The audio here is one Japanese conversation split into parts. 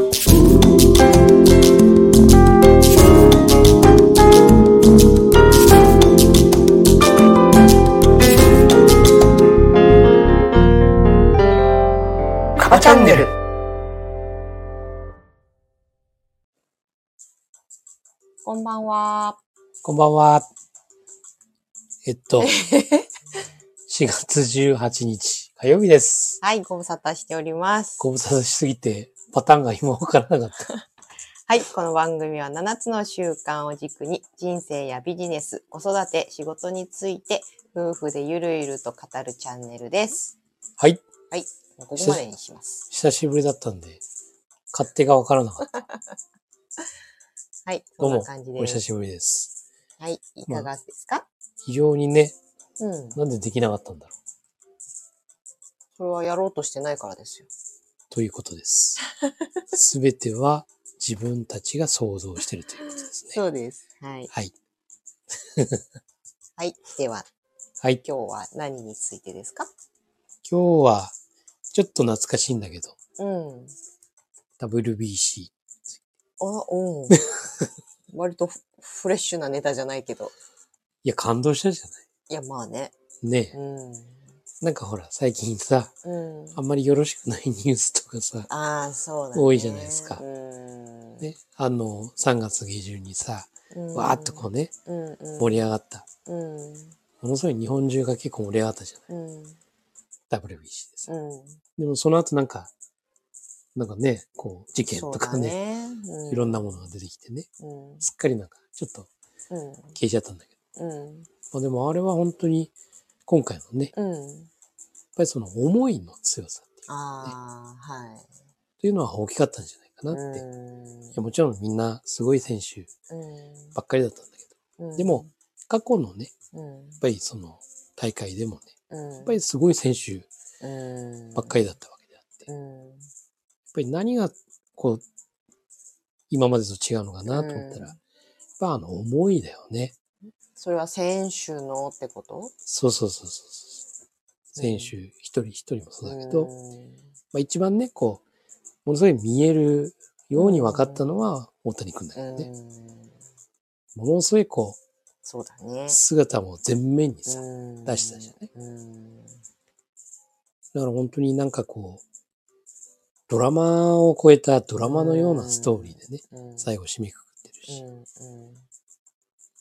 カバチャンネル。こんばんは。こんばんは。えっと、4月18日火曜日です。はい、ご無沙汰しております。ご無沙汰しすぎてパターンが今わからなかった。はい、この番組は7つの習慣を軸に人生やビジネス、子育て、仕事について夫婦でゆるゆると語るチャンネルです。はい。はい、ここまでにします。久しぶりだったんで、勝手がわからなかった。はい、どうんな感じ、です。お久しぶりです。はい、いかがですか、非常にね、うん。なんでできなかったんだろう。それはやろうとしてないからですよ。ということです。すべては自分たちが想像してるということですね。そうです。はい。はい。はい、では、はい。今日は何についてですか？今日は、ちょっと懐かしいんだけど、うん。WBC。あ、うん。割とフフレッシュなネタじゃないけど。いや、感動したじゃないや、まあね。ねえうん。なんかほら、最近さ、うん。あんまりよろしくないニュースとかさ、ああ、そうだね。多いじゃないですかうん。ね、あの、3月下旬にさ、うんわーっとこうね、うんうん。盛り上がった。うん。ものすごい日本中が結構盛り上がったじゃないうん。WBC です。うん。でもその後なんか、なんかね、こう、事件とかね、ね。うんいろんなものが出てきてね、うん。すっかりなんか、ちょっとうん。消えちゃったんだけど。うん。まあでもあれは本当に、今回のね、うん。ぱりその思いの強さっていうああ、はい。というのは大きかったんじゃないかなって。いうんやもちろんみんなすごい選手うんばっかりだったんだけど、うん。でも、過去のね、うん。やっぱりその大会でもね、うん。やっぱりすごい選手うん。ばっかりだったわけであって、やっうん。ぱり何がこう、今までと違うのかなと思ったら、うんやっぱあの思いだよね。それは選手のってこと？そうそうそうそう。選手一人一人もそうだけど、うんまあ、一番ね、こう、ものすごい見えるように分かったのは大谷君だけどね。うん。ものすごいこそうだねう、。姿も前面にさ、うん出したじゃない？うん。だから本当になんかこう、ドラマを超えたドラマのようなストーリーでね、うん。最後締めくくってるうし。ん。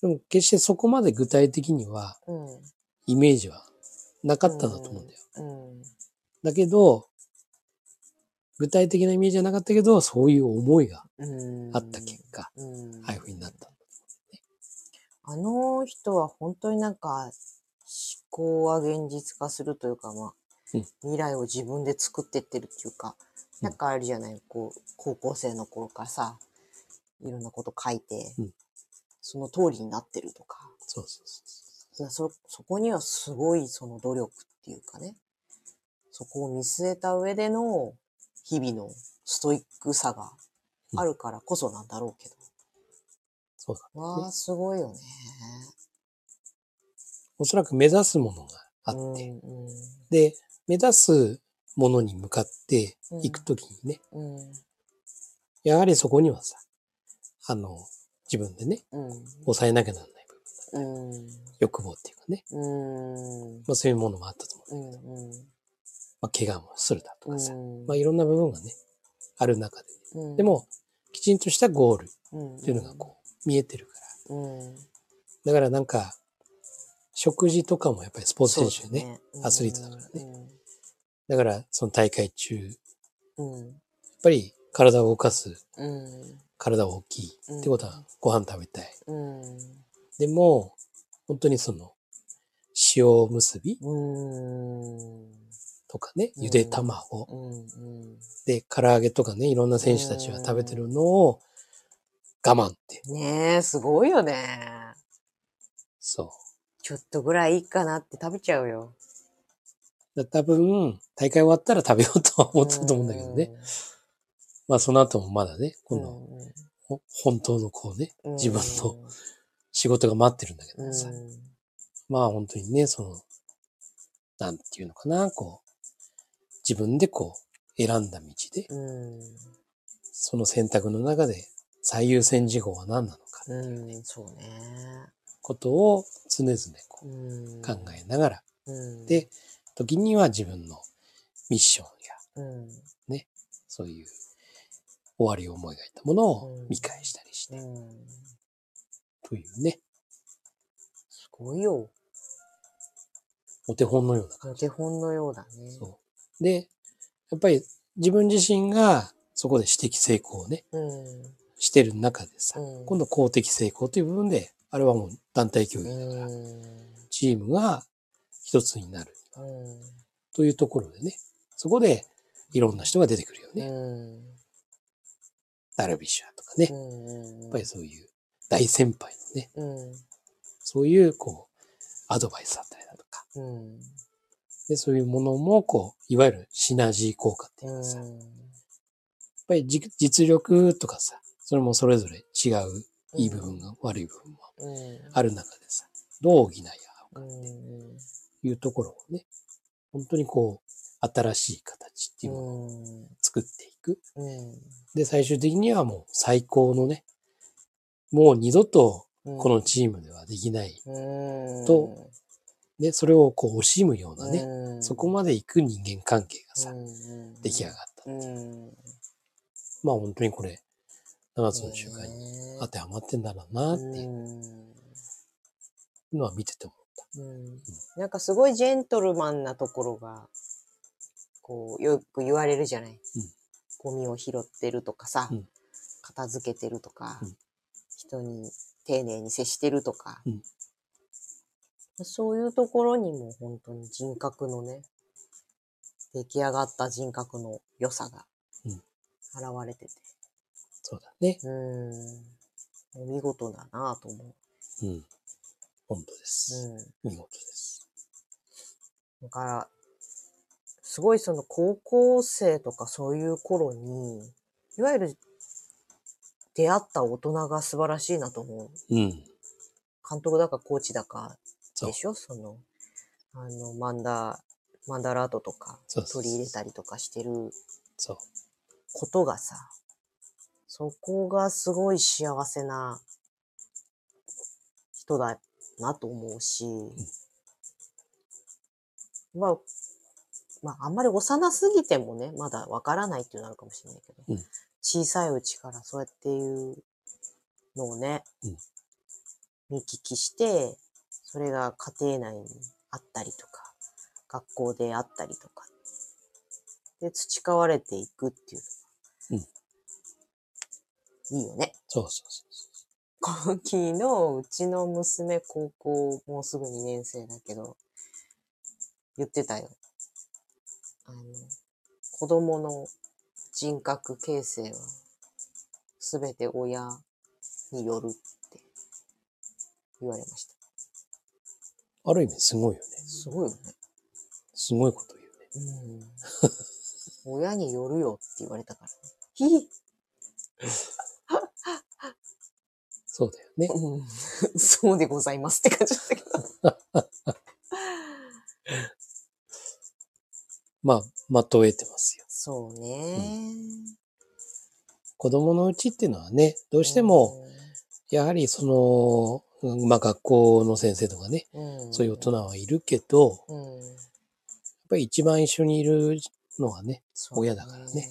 でも決してそこまで具体的にはうん。イメージはなかったんだと思うんだよ。うん。だけど、具体的なイメージはなかったけど、そういう思いがうん。あった結果、うん。ああいう風になった。あの人は本当になんか思考は現実化するというか、まあ、うん未来を自分で作ってってるっていうか、うんなんかあるじゃない、こう、高校生の頃からさ、いろんなこと書いて、うんその通りになってるとか、そうそうそうそそこにはすごいその努力っていうかね、そこを見据えた上での日々のストイックさがあるからこそなんだろうけど。そうだ、わあ、すごいよね。おそらく目指すものがあって、うんうん。で、目指すものに向かっていくときにね、うん。やはりそこにはさ、あの、自分でね、うん。抑えなきゃならない欲望っていうかね、うん。まあそういうものもあったと思う。うんまあ怪我もするだとかさ、うん。まあいろんな部分がね、ある中で、うん。でも、きちんとしたゴールっうんていうのがこう、見えてるから。うん。だからなんか、食事とかもやっぱりスポーツ選手ね。そうですね。アスリートだからだから、その大会中、やっうんぱり体を動かす、うん。体大きいってことはご飯食べたい。うんでも、本当にその、塩結びうん。とかね、うん。ゆで卵。うんうん。で、唐揚げとかね、いろんな選手たちが食べてるのを我慢って。ねえすごいよね。そう。ちょっとぐらいいいかなって食べちゃうよ。だ多分、大会終わったら食べようとは思ったと思うんだけどね。まあその後もまだね、うん。今度、ほ本当のこうね、うん。自分の仕事が待ってるんだけどさ。うん。まあ本当にね、その、なんていうのかな、こう、自分でこう、選んだ道で、うん。その選択の中で最優先事項は何なのかってういうね、ん、そうね。ことを常々こう考えながら、うん、で、時には自分のミッションや、うん、そういう終わりを思い描いたものをうん。見返したりして、うん。というね、すごいよ。お手本のような感じ。お手本のようだね。そう。で、やっぱり自分自身がそこで私的成功をね、うん。してる中でさ、うん今度公的成功という部分で、あれはもう団体競技だから、うん。チームが一つになるうん。というところでね、そこでいろんな人が出てくるようね。ん。ダルビッシュだとかね、うやん。っぱりそういう大先輩のね、うん。そういうこう、アドバイスだったりだとか、うん。で、そういうものもこう、いわゆるシナジー効果っていうかさ、やっぱりじ実力とかさ、それもそれぞれ違ういい部分が、悪い部分もうん。ある中でさ、どう補い合うかうん。というところをね、本当にこう、新しい形っていうものをうん。作っていく。うん。で、最終的にはもう最高のね、もう二度とうん。このチームではできない。うん。とで、それをこう惜しむようなね、うんそこまで行く人間関係がさ、うん出来上がった。うん。まあ本当にこれ、7つの習慣にに当てはまってんだろうなっていうのは見てて思った。うんなんかすごいジェントルマンなところが、こう、よく言われるじゃない。ゴミを拾ってるとかさ、うん片付けてるとか、うん人に丁寧に接してるとか、うんそういうところにも本当に人格のね、出来上がった人格の良さがうん現れてて、そうだね。うん、お見事だなと思う。うん。本当です。うん見事です。だから、すごいその高校生とかそういう頃に、いわゆる出会った大人が素晴らしいなと思う。うん。監督だかコーチだかそうで。しょ？その、あの、マンダ、マンダラートとかそうそうそう取り入れたりとかしてるそう。ことがさ、そこがすごい幸せな人だなと思うし、まあ、まあ、あんまり幼すぎてもね、まだわからないっていうのあるかもしれないけど、うん小さいうちからそうやっていうのをね、うん見聞きして、それが家庭内にあったりとか、学校であったりとか、で、培われていくっていうのが、いいよね。そうそうそうそ昨日、うちの娘、高校、もうすぐ2年生だけど、言ってたよ。あの、子供の人格形成は、すべて親によるって言われました。う。ある意味すごいよね。すごいよね。すごいこと言うね。うん。親によるよって言われたから、ね。ひそうだよね。うん。そうでございますって感じだったけど。まあ、まとえてますよ。そうね。子供のうちっていうのはね、どうしても、やはりその、うんまあ学校の先生とかね、うん、そういう大人はいるけど、やっうん、ぱり一番一緒にいるのはね、親だからね。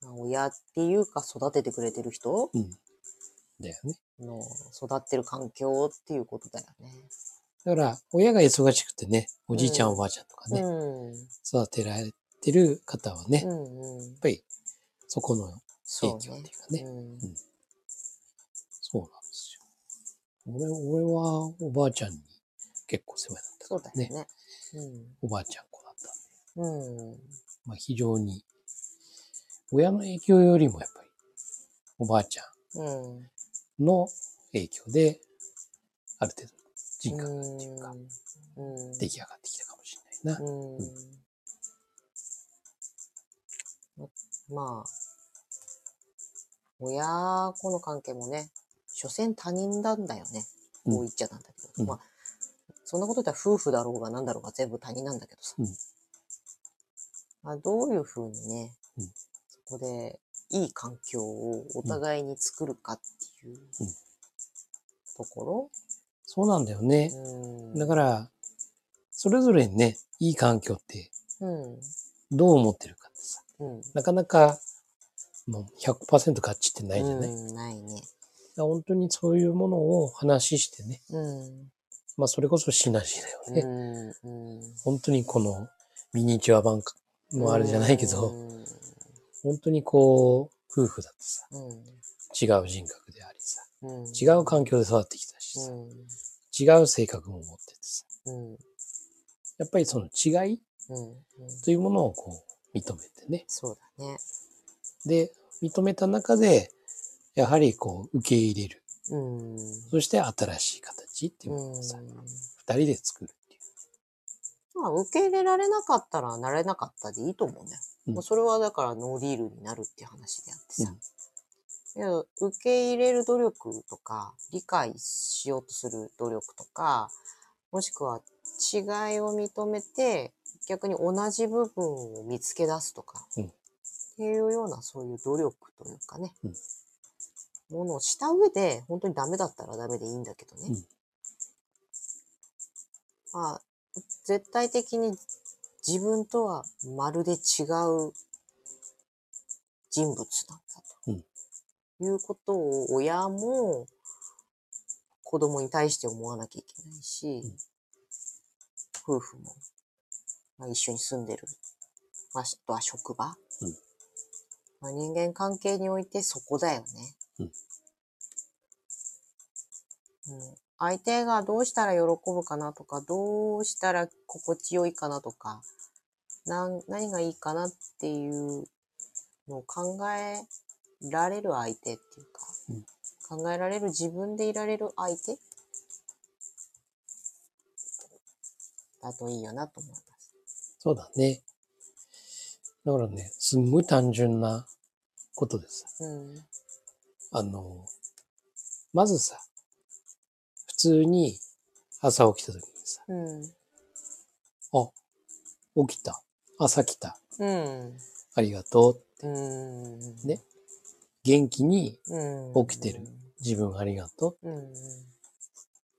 まあ親っていうか育ててくれてる人？うん。だよね。の育ってる環境っていうことだよね。だから、親が忙しくてね、おじいちゃん、うんおばあちゃんとかうね、ん。育てられてる方はね、うやっんうん。ぱりそこのそう影響っていうかねうんそうなんですよ。俺、俺はおばあちゃんに結構世話になったそうからね。だよね。おばあちゃん子だったんで。うん。うん。まあ非常に、親の影響よりもやっぱり、おばあちゃうん。んの影響で、ある程度人格っていうか、うん。出来上がってきたかもしれないな。まあ、親子の関係もね、所詮他人なんだよね。うんこう言っちゃなんだけど。うんまあ、そんなこと言ったら夫婦だろうが何だろうが全部他人なんだけどさ。うんまあ、どういうふうにね、うんそこでいい環境をお互いに作るかっていううんとこそうなんだよね。だから、それぞれにね、いい環境ってうん。どう思ってるかうん。なかなかもう100%合致ってないじゃない、うん、ないね。本当にそういうものを話してね、うん。まあそれこそシナジーだよね。うん。うん。本当にこのミニチュア版のあれじゃないけど、うん。本当にこう、夫婦だってさ、うん。違う人格でありさ、うん。違う環境で育ってきたしさ、うん。違う性格も持っててさ、うん。やっぱりその違い。というものをこう認めてね。そうだね。で、認めた中で、やはりこう受け入れる。うん。そして新しい形っていうものをさ、うん二人で作るっていう。まあ、受け入れられなかったらなれなかったでいいと思うんだよ。うんもうそれはだからノーディールになるっていう話であってさ。うん受け入れる努力とか、理解しようとする努力とか、もしくは違いを認めて、逆に同じ部分を見つけ出すとか、うん。っていうようなそういう努力というかね、うん。ものをした上で、本当にダメだったらダメでいいんだけどね。うん。まあ、絶対的に自分とはまるで違う人物なんだうん。と。いうことを親も子供に対して思わなきゃいけないし、夫婦も、まあ、一緒に住んでる、まあ、あとは職場、うん。まあ、人間関係においてそこだよね。うん。うん。相手がどうしたら喜ぶかなとか、どうしたら心地よいかなとか、なん何がいいかなっていうのを考えられる相手っていうか、考えられる自分でいられる相手だといいよなと思います。そうだね。だからね、すんごい単純なことでさ、うん。あの、まずさ、普通に朝起きた時にさ、うん。あ、起きた。朝来た。うん。ありがとう。うん。ね元気にうん。起きてる。自分ありがとうん。う。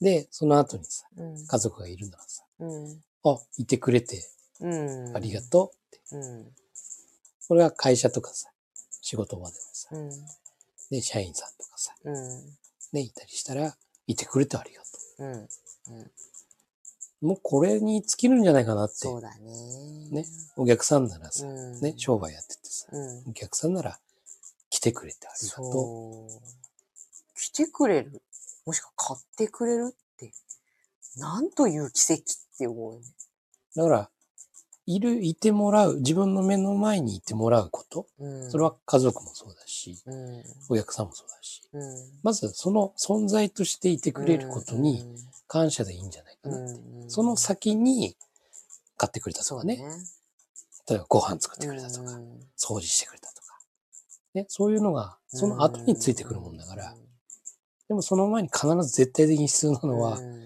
で、その後にさ、うん。家族がいるならさ、うん。あ、いてくれてうん。ありがとうって。うん。これは会社とかさ、仕事場でもさ、うん。で、社員さんとかさ、うん。ね、いたりしたら、いてくれてありがとうん。うん。う。もうこれに尽きるんじゃないかなって。そうだね。ね。お客さんならさ、うん。ね、商売やっててさ、うん。お客さんなら来てくれてありがとそう。来てくれる？もしくは買ってくれる？なんという奇跡って思う。だから、いる、いてもらう、自分の目の前にいてもらうこと、うん。それは家族もそうだし、うん。お客さんもそうだし、うん。まずその存在としていてくれることに感謝でいいんじゃないかな。うん、その先に買ってくれたとかね。ね。例えばご飯作ってくれたとか、うん掃除してくれたとか。ね、そういうのが、その後についてくるもんだから、でもその前に必ず絶対的に必要なのは、うん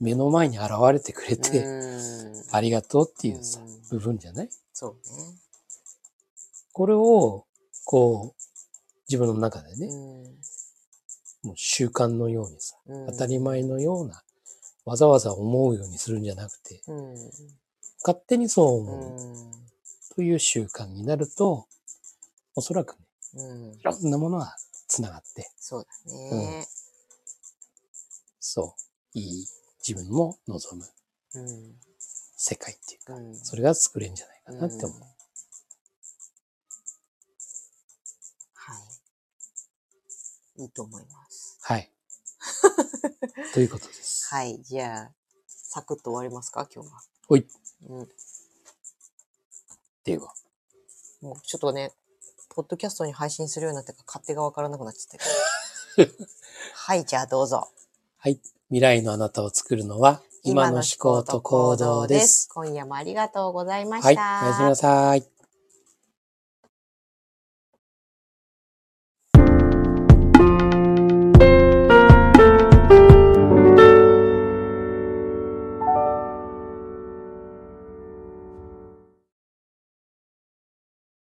目の前に現れてくれて、うん。ありがとうっていうさうん、部分じゃないそうこれを、こう、自分の中でね。もう習慣のようにさ、うん。当たり前のような、わざわざ思うようにするんじゃなくて、うん。勝手にそうう思うん。という習慣になると、おそらくね、うん。いろんなものが繋がって、そうだね。そう、いい自分も望むうん世界っていうか、うんそれが作れるんじゃないかなって思う。うんはい。いいと思います。はい。ということです。はい。じゃあ、サクッと終わりますか、今日は。ほい。うん。では、もうちょっとね、ポッドキャストに配信するようになってから勝手がわからなくなっちゃったけど。はい、じゃあどうぞ。はい。未来のあなたを作るのは、今の思考と行動です。。今夜もありがとうございまはい。した。おやすみなさい。